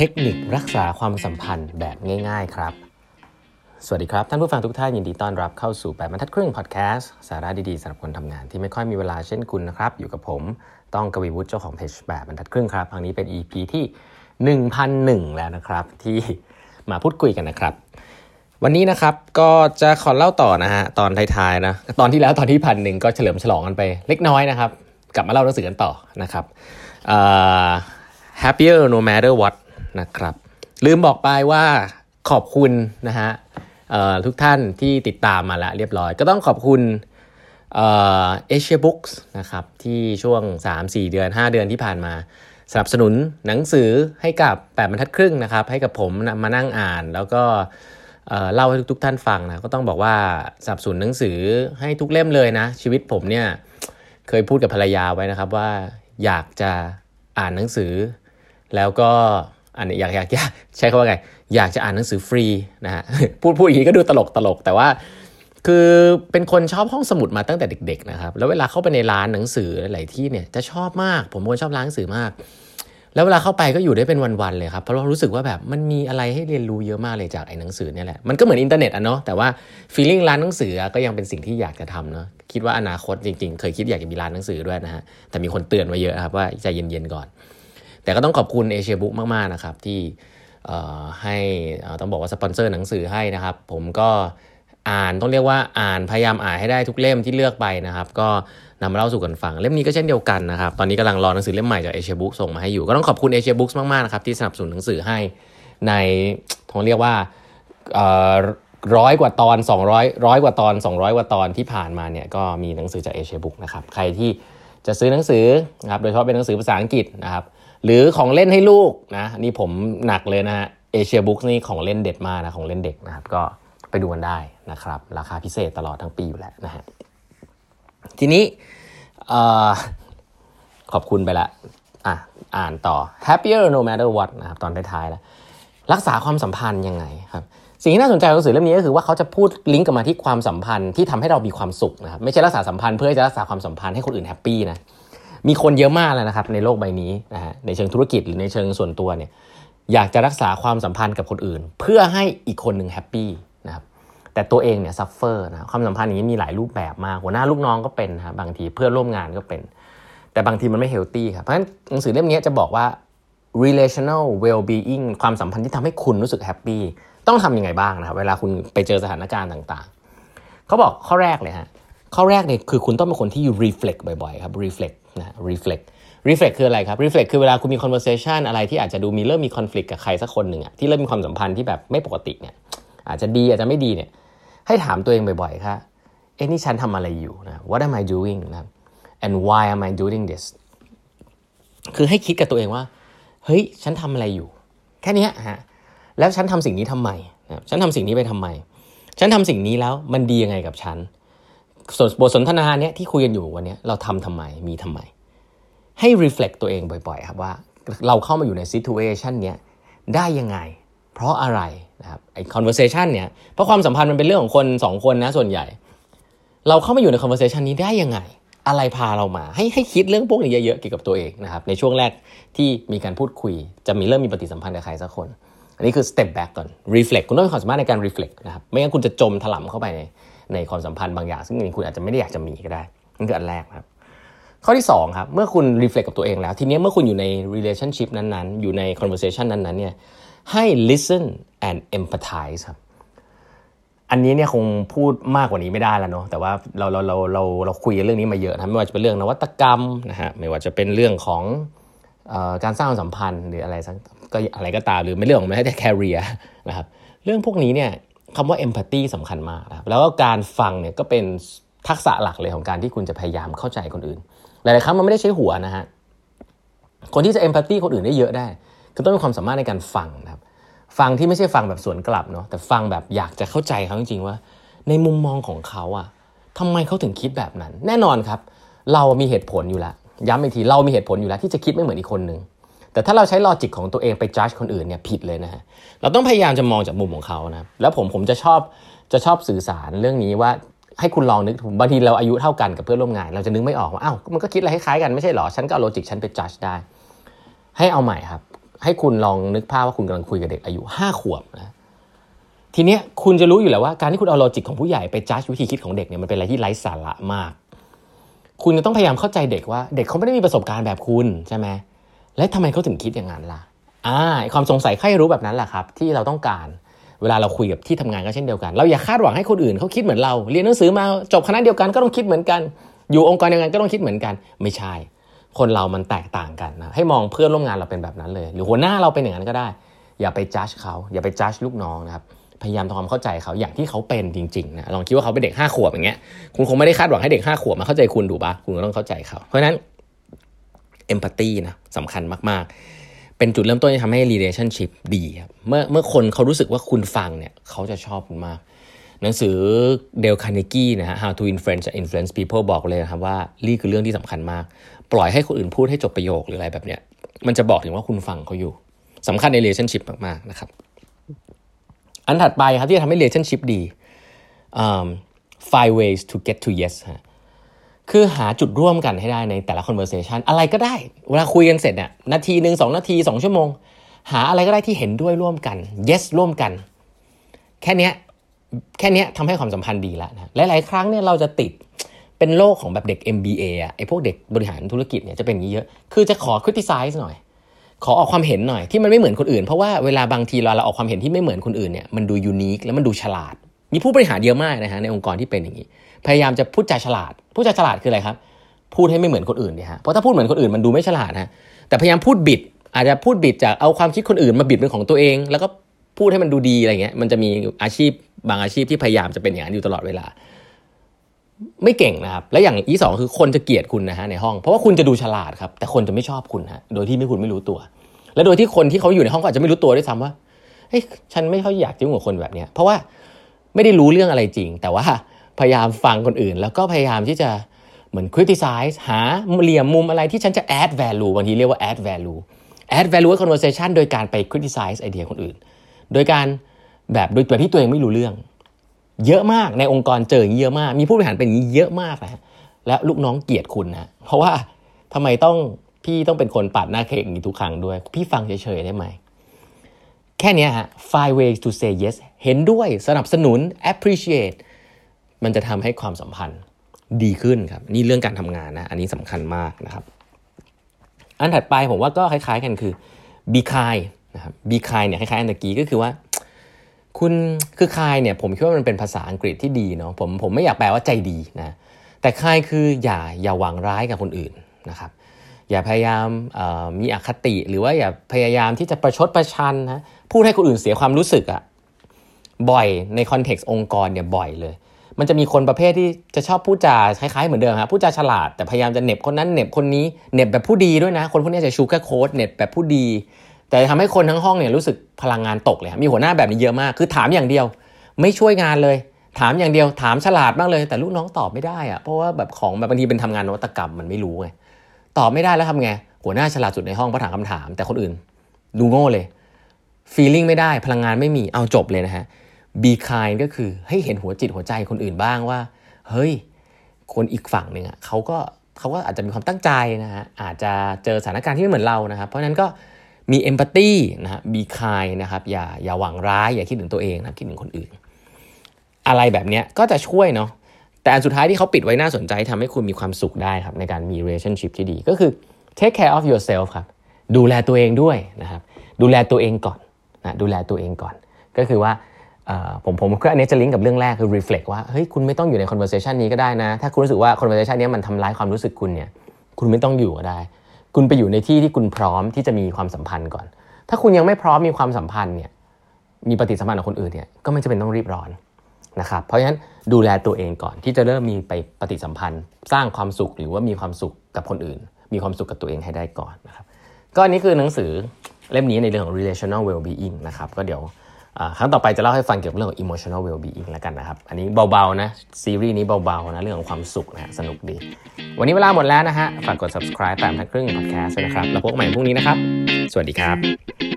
เทคนิครักษาความสัมพันธ์แบบง่าย ๆ ครับ สวัสดีครับ ท่านผู้ฟังทุกท่านยินดีต้อนรับเข้าสู่แปดบรรทัดครึ่งพอดแคสต์สาระดีๆสำหรับคนทำงานที่ไม่ค่อยมีเวลาเช่นคุณนะครับ อยู่กับผมต้องกวีวุฒิเจ้าของเพจแปดบรรทัดครึ่งครับครั้งนี้เป็น EP ที่ 1001 แล้วนะครับ ที่มาพูดคุยกันนะครับ วันนี้นะครับก็จะขอเล่าต่อนะฮะตอนท้ายๆนะตอนที่แล้วตอนที่พันหนึ่งก็เฉลิมฉลองกันไปเล็กน้อยนะครับ กลับมาเล่าหนังสือกันต่อนะครับ uh, happier no matter what นะครับ ลืมบอกไปว่าขอบคุณนะฮะทุกท่านที่ติดตามมาแล้วเรียบร้อย ก็ต้องขอบคุณเอเชียบุ๊กส์นะครับที่ช่วง 3-4 เดือน 5 เดือนที่ผ่านมา สนับสนุนหนังสือให้กับ8บรรทัดครึ่งนะครับ ให้กับผมมานั่งอ่านแล้วก็เล่าให้ทุกท่านฟังนะก็ต้องบอกว่าสนับสนุนหนังสือให้ทุกเล่มเลยนะ ชีวิตผมเนี่ยเคยพูดกับภรรยาไว้นะครับว่าอยากจะอ่านหนังสือ แล้วก็ อันนี้อยากอยากใช้คำว่าไง อยากจะอ่านหนังสือฟรีนะฮะพูดพูดอย่างนี้ก็ดูตลกตลกแต่ว่า คือเป็นคนชอบห้องสมุดมาตั้งแต่เด็กๆนะครับแล้วเวลาเข้าไปในร้านหนังสือหลายที่เนี่ยจะชอบมาก ผมเป็นคนชอบร้านหนังสือมาก แล้วเวลาเข้าไปก็อยู่ได้เป็นวันๆเลยครับเพราะเรารู้สึกว่าแบบมันมีอะไรให้เรียนรู้เยอะมากเลยจากไอ้หนังสือเนี่ยแหละมันก็เหมือนอินเทอร์เน็ตอะเนาะแต่ว่าfeeling ร้านหนังสือก็ยังเป็นสิ่งที่อยากจะทำเนาะคิดว่าอนาคตจริง ๆ เคยคิดอยากจะมีร้านหนังสือด้วยนะฮะแต่มีคนเตือนมาเยอะครับว่าใจเย็นๆก่อน แต่ก็ต้องขอบคุณ Asia Books มากๆนะครับที่ให้ต้องบอกว่าสปอนเซอร์หนังสือให้นะครับ ผมก็อ่านต้องเรียกว่าอ่านพยายามอ่านให้ได้ทุกเล่มที่เลือกไปนะครับ ก็นำมาเล่าสู่กันฟัง เล่มนี้ก็เช่นเดียวกันนะครับ ตอนนี้กำลังรอหนังสือเล่มใหม่จาก Asia Books ส่งมาให้อยู่ ก็ต้องขอบคุณ Asia Books มากๆนะครับที่สนับสนุนหนังสือให้ในผมเรียกว่าร้อยกว่าตอน 200ร้อยกว่าตอน 200 กว่าตอนที่ผ่านมาเนี่ยก็มีหนังสือจากเอเชียบุ๊กนะครับใครที่จะซื้อหนังสือนะครับโดยเฉพาะเป็นหนังสือภาษาอังกฤษนะครับ หรือของเล่นให้ลูกนะนี่ผมหนักเลยนะฮะเอเชียบุ๊กนี่ของเล่นเด็ดมากนะของเล่นเด็กนะครับ ก็ไปดูกันได้นะครับ ราคาพิเศษตลอดทั้งปีอยู่แล้วนะฮะทีนี้ขอบคุณไปละอะอ่านต่อ happier no matter what นะครับตอนท้ายๆแล้วรักษาความสัมพันธ์ยังไงครับสิ่งที่น่าสนใจของหนังสือเล่มนี้ก็คือว่าเขาจะพูดลิงก์กลับมาที่ความสัมพันธ์ที่ทำให้เรามีความสุขนะครับไม่ใช่รักษาสัมพันธ์เพื่อจะรักษาความสัมพันธ์ให้คนอื่น happy นะ มีคนเยอะมากแล้วนะครับในโลกใบนี้นะฮะในเชิงธุรกิจหรือในเชิงส่วนตัวเนี่ยอยากจะรักษาความสัมพันธ์กับคนอื่น เพื่อให้อีกคนหนึ่ง happy นะครับแต่ตัวเองเนี่ย suffer นะความสัมพันธ์อย่างนี้มีหลายรูปแบบมากหัวหน้าลูกน้องก็เป็นครับบางทีเพื่อนร่วมงานก็เป็น แต่บางทีมันไม่เฮลตี้ครับเพราะฉะนั้นหนังสือเล่มนี้จะบอกว่า relational well-being ความสัมพันธ์ที่ทำให้คุณรู้สึกแฮปปี้ต้องทำยังไงบ้างนะครับเวลาคุณไปเจอสถานการณ์ต่างๆ เขาบอกข้อแรกเลยฮะข้อแรกเนี่ยคือคุณต้องเป็นคนที่ reflect บ่อยๆครับ reflect นะ reflect reflect คืออะไรครับ reflect คือเวลาคุณมี conversation อะไรที่อาจจะดูมีเริ่มมี conflict กับใครสักคนหนึ่งอะที่เริ่มมีความสัมพันธ์ที่แบบไม่ปกติเนี่ยอาจจะดีอาจจะไม่ดีเนี่ยให้ถามตัวเองบ่อยๆครับเอ้นี่ฉันทำอะไรอยู่นะ what am I doing นะ and why am I doing this คือให้คิดกับตัวเองว่า เฮ้ย ฉันทำอะไรอยู่ แค่นี้ฮะแล้วฉันทำสิ่งนี้ทำไมนะฉันทำสิ่งนี้ไปทำไม ฉันทำสิ่งนี้แล้วมันดียังไงกับฉัน บทสนทนาเนี้ยที่คุยกันอยู่วันนี้เราทำทำไมมีทำไม ให้ reflect ตัวเองบ่อยๆครับว่าเราเข้ามาอยู่ใน situation เนี้ยได้ยังไง เพราะอะไรนะครับไอ้ conversation เนี้ยเพราะความสัมพันธ์มันเป็นเรื่องของคนสองคนนะส่วนใหญ่ เราเข้ามาอยู่ใน conversation นี้ได้ยังไง อะไรพาเรามา ให้ให้คิดเรื่องพวกนี้เยอะๆเกี่ยวกับตัวเองนะครับในช่วงแรกที่มีการพูดคุย จะมีเริ่มมีปฏิสัมพันธ์กับใครสักคนอันนี้คือ step back ก่อน reflect คุณต้องมีความสามารถในการ reflect นะครับ ไม่งั้นคุณจะจมถลำเข้าไปใน ในความสัมพันธ์บางอย่าง ซึ่งคุณอาจจะไม่ได้อยากจะมีก็ได้นั่นคืออันแรกครับ ข้อที่2ครับเมื่อคุณรีเฟล็กกับตัวเองแล้ว ทีนี้เมื่อคุณอยู่ใน relationship นั้นๆ อยู่ใน conversation นั้นๆเนี่ยให้ listen and empathize ครับอันนี้เนี่ยคงพูดมากกว่านี้ไม่ได้แล้วเนาะแต่ว่าเราเราเราเราเราคุยเรื่องนี้มาเยอะนะไม่ว่าจะเป็นเรื่องนวัตกรรมนะฮะไม่ว่าจะเป็นเรื่องของอการสร้างสัมพันธ์หรืออะไรก็อะไรก็ตามหรือไม่เรื่องของแม้แต่ career นะครับเรื่องพวกนี้เนี่ย คำว่า empathy สำคัญมากนะครับแล้วก็การฟังเนี่ยก็เป็นทักษะหลักเลยของการที่คุณจะพยายามเข้าใจคนอื่น หลายๆครั้งมันไม่ได้ใช้หัวนะฮะคนที่จะเอมพัตตีคนอื่นได้เยอะได้คือต้องมีความสามารถในการฟังนะครับฟังที่ไม่ใช่ฟังแบบสวนกลับเนาะแต่ฟังแบบอยากจะเข้าใจเขาจริงๆว่า ในมุมมองของเขาอะทำไมเขาถึงคิดแบบนั้น แน่นอนครับ เรามีเหตุผลอยู่แล้วย้ำอีกทีเรามีเหตุผลอยู่แล้วที่จะคิดไม่เหมือนอีกคนหนึ่ง แต่ถ้าเราใช้ลอจิกของตัวเองไปจัดคนอื่นเนี่ยผิดเลยนะฮะเราต้องพยายามจะมองจากมุมของเขานะแล้วผมผมจะชอบจะชอบสื่อสารเรื่องนี้ว่าให้คุณลองนึกบางทีเราอายุเท่ากันกับเพื่อนร่วมงาน เราจะนึกไม่ออกว่าอ้าวมันก็คิดอะไรคล้ายๆกันไม่ใช่หรอฉันก็เอา logic ฉันไปจับได้ ให้เอาใหม่ครับ ให้คุณลองนึกภาพว่าคุณกำลังคุยกับเด็กอายุห้าขวบนะทีเนี้ยคุณจะรู้อยู่แล้วว่าการที่คุณเอา logic ของผู้ใหญ่ไปจับวิธีคิดของเด็กเนี่ยมันเป็นอะไรที่ไร้สาระมาก คุณจะต้องพยายามเข้าใจเด็กว่า เด็กเขาไม่ได้มีประสบการณ์แบบคุณใช่ไหม และทำไมเขาถึงคิดอย่างนั้นล่ะอ่าความสงสัยใคร่รู้แบบนั้นแหละครับ ที่เราต้องการเวลาเราคุยกับที่ทำงานก็เช่นเดียวกัน เราอย่าคาดหวังให้คนอื่นเขาคิดเหมือนเรา เรียนหนังสือมาจบคณะเดียวกันก็ต้องคิดเหมือนกัน อยู่องค์กรเดียวกันก็ต้องคิดเหมือนกัน ไม่ใช่ คนเรามันแตกต่างกันนะให้มองเพื่อนร่วมงานเราเป็นแบบนั้นเลย หรือหัวหน้าเราเป็นอย่างนั้นก็ได้ อย่าไปจัดเขาอย่าไปจัดลูกน้องนะครับพยายามทำความเข้าใจเขาอย่างที่เขาเป็นจริงๆนะลองคิดว่าเขาเป็นเด็กห้าขวบอย่างเงี้ยคุณคงไม่ได้คาดหวังให้เด็กห้าขวบมาเข้าใจคุณดูปะคุณก็ต้องเข้าใจเขาเพราะฉะนั้น เอมพัตตีนะสำคัญมาก ๆ เป็นจุดเริ่มต้นที่ทำให้ relationship ดีครับเมื่อเมื่อคนเขารู้สึกว่าคุณฟังเนี่ยเขาจะชอบคุณมาก หนังสือเดลคาร์เนกี้นะฮะ How to Influence Influence People บอกเลยนะครับว่านี่คือเรื่องที่สำคัญมาก ปล่อยให้คนอื่นพูดให้จบประโยคหรืออะไรแบบเนี้ยมันจะบอกถึงว่าคุณฟังเขาอยู่สำคัญใน relationship มากๆนะครับอันถัดไปครับที่จะทำให้ relationship ดี um, five ways to get to yes ฮะ คือหาจุดร่วมกันให้ได้ในแต่ละ conversation อะไรก็ได้ เวลาคุยกันเสร็จเนี่ยนาทีหนึ่งสองนาทีสองชั่วโมง หาอะไรก็ได้ที่เห็นด้วยร่วมกัน yes ร่วมกัน แค่นี้แค่นี้ทำให้ความสัมพันธ์ดีแล้วนะหลาย ๆ ครั้งเนี่ยเราจะติดเป็นโลกของแบบเด็ก MBA อะไอ้พวกเด็กบริหารธุรกิจเนี่ยจะเป็นอย่างนี้เยอะ คือจะขอ criticize หน่อย ขอออกความเห็นหน่อยที่มันไม่เหมือนคนอื่น เพราะว่าเวลาบางทีเราเราออกความเห็นที่ไม่เหมือนคนอื่นเนี่ยมันดูยูนิคแล้วมันดูฉลาด มีผู้บริหารเยอะมากนะฮะในองค์กรที่เป็นอย่างนี้ พยายามจะพูดจาฉลาด พูดจาฉลาดคืออะไรครับ พูดให้ไม่เหมือนคนอื่นเนี่ยฮะเพราะถ้าพูดเหมือนคนอื่นมันดูไม่ฉลาดฮะแต่พยายามพูดบิด อาจจะพูดบิดจากเอาความคิดคนอื่นมาบิดเป็นของตัวเอง แล้วก็พูดให้มันดูดีอะไรเงี้ยมันจะมีอาชีพบางอาชีพที่พยายามจะเป็นอย่างนั้นอยู่ตลอดเวลา ไม่เก่งนะครับ และอย่างอีสองคือคนจะเกลียดคุณนะฮะในห้อง เพราะว่าคุณจะดูฉลาดครับ แต่คนจะไม่ชอบคุณฮะโดยที่ไม่คุณไม่รู้ตัว และโดยที่คนที่เขาอยู่ในห้องก็อาจจะไม่รู้ตัวด้วยซ้ำว่าเฮ้ยฉันไม่ค่อยอยากจิ้งกับคนแบบเนี้ยเพราะว่าไม่ได้รู้เรื่องอะไรจริง แต่ว่า พยายามฟังคนอื่น แล้วก็พยายามที่จะเหมือน criticize หาเหลี่ยมมุมอะไรที่ฉันจะ add value บางทีเรียกว่า add value add value ให้ conversation โดยการไป criticize ไอเดียคนอื่น โดยการแบบโดยแบบที่ตัวเองไม่รู้เรื่อง เยอะมากในองค์กรเจออย่างนี้เยอะมาก มีผู้บริหารเป็นอย่างนี้เยอะมากนะและลูกน้องเกลียดคุณนะเพราะว่าทำไมต้องพี่ต้องเป็นคนปัดหน้าเค้กอย่างนี้ทุกครั้งด้วย พี่ฟังเฉยๆได้ไหม แค่นี้ฮะ five ways to say yes เห็นด้วยสนับสนุน appreciate มันจะทำให้ความสัมพันธ์ดีขึ้นครับ นี่เรื่องการทำงานนะ อันนี้สำคัญมากนะครับ อันถัดไปผมว่าก็คล้าย ๆ กันคือ be kind นะครับ be kind เนี่ยคล้ายๆอันตะกี้ก็คือว่า คุณคือคายเนี่ยผมคิดว่ามันเป็นภาษาอังกฤษที่ดีเนาะผมผมไม่อยากแปลว่าใจดีนะแต่คายคืออย่าอย่าหวังร้ายกับคนอื่นนะครับ อย่าพยายามมีอคติหรือว่าอย่าพยายามที่จะประชดประชันนะพูดให้คนอื่นเสียความรู้สึกอะบ่อยในคอนเท็กซ์องค์กรเนี่ยบ่อยเลย มันจะมีคนประเภทที่จะชอบพูดจาคล้ายๆเหมือนเดิมครับพูดจาฉลาดแต่พยายามจะเน็บคนนั้นเน็บคนนี้เน็บแบบผู้ดีด้วยนะ คนพวกนี้จะชูแค่โค้ดเน็บแบบผู้ดี แต่ทำให้คนทั้งห้องเนี่ยรู้สึกพลังงานตกเลยมีหัวหน้าแบบนี้เยอะมาก คือถามอย่างเดียว ไม่ช่วยงานเลย ถามอย่างเดียวถามฉลาดมากเลย แต่ลูกน้องตอบไม่ได้อะเพราะว่าแบบของแบบบางทีเป็นทำงานนวัตกรรมมันไม่รู้ไงตอบไม่ได้แล้วทำไงหัวหน้าฉลาดสุดในห้องเพราะถามคำถาม แต่คนอื่นดูโง่เลย feeling ไม่ได้พลังงานไม่มีเอาจบเลยนะฮะ be kind ก็คือให้เห็นหัวจิตหัวใจคนอื่นบ้างว่า เฮ้ย คนอีกฝั่งหนึ่งอะเขาก็เขาก็อาจจะมีความตั้งใจนะฮะอาจจะเจอสถานการณ์ที่ไม่เหมือนเรานะครับ เพราะนั้นก็มี empathy นะฮะ be kind นะครับอย่าอย่าหวังร้าย อย่าคิดถึงตัวเองนะคิดถึงคนอื่น อะไรแบบเนี้ยก็จะช่วยเนาะแต่อันสุดท้ายที่เขาปิดไว้น่าสนใจทำให้คุณมีความสุขได้ครับในการมี relationship ที่ดีก็คือ take care of yourself ครับดูแลตัวเองด้วยนะครับดูแลตัวเองก่อนนะดูแลตัวเองก่อน ก็คือว่า ผมผมก็อันนี้จะลิงก์กับเรื่องแรกคือ reflect ว่าเฮ้ยคุณไม่ต้องอยู่ใน conversation นี้ก็ได้นะ ถ้าคุณรู้สึกว่า conversation นี้มันทำร้ายความรู้สึกคุณเนี่ยคุณไม่ต้องอยู่ก็ได้ คุณไปอยู่ในที่ที่คุณพร้อมที่จะมีความสัมพันธ์ก่อน ถ้าคุณยังไม่พร้อมมีความสัมพันธ์เนี่ยมีปฏิสัมพันธ์กับคนอื่นเนี่ยก็ไม่จำเป็นต้องรีบร้อนนะครับเพราะฉะนั้นดูแลตัวเองก่อนที่จะเริ่มมีไปปฏิสัมพันธ์ สร้างความสุขหรือว่ามีความสุขกับคนอื่น มีความสุขกับตัวเองให้ได้ก่อนนะครับก็อันนี้คือหนังสือเล่มนี้ในเรื่องของ relational well-being นะครับก็เดี๋ยว ครั้งต่อไปจะเล่าให้ฟังเกี่ยวกับเรื่องของ emotional well-being แล้วกันนะครับ อันนี้เบาๆนะ ซีรีส์นี้เบาๆนะ เรื่องของความสุขนะสนุกดี วันนี้เวลาหมดแล้วนะฮะ ฝากกด subscribe แปมทักครึ่ง podcast ด้วยนะครับ แล้วพบกันใหม่พรุ่งนี้นะครับ สวัสดีครับ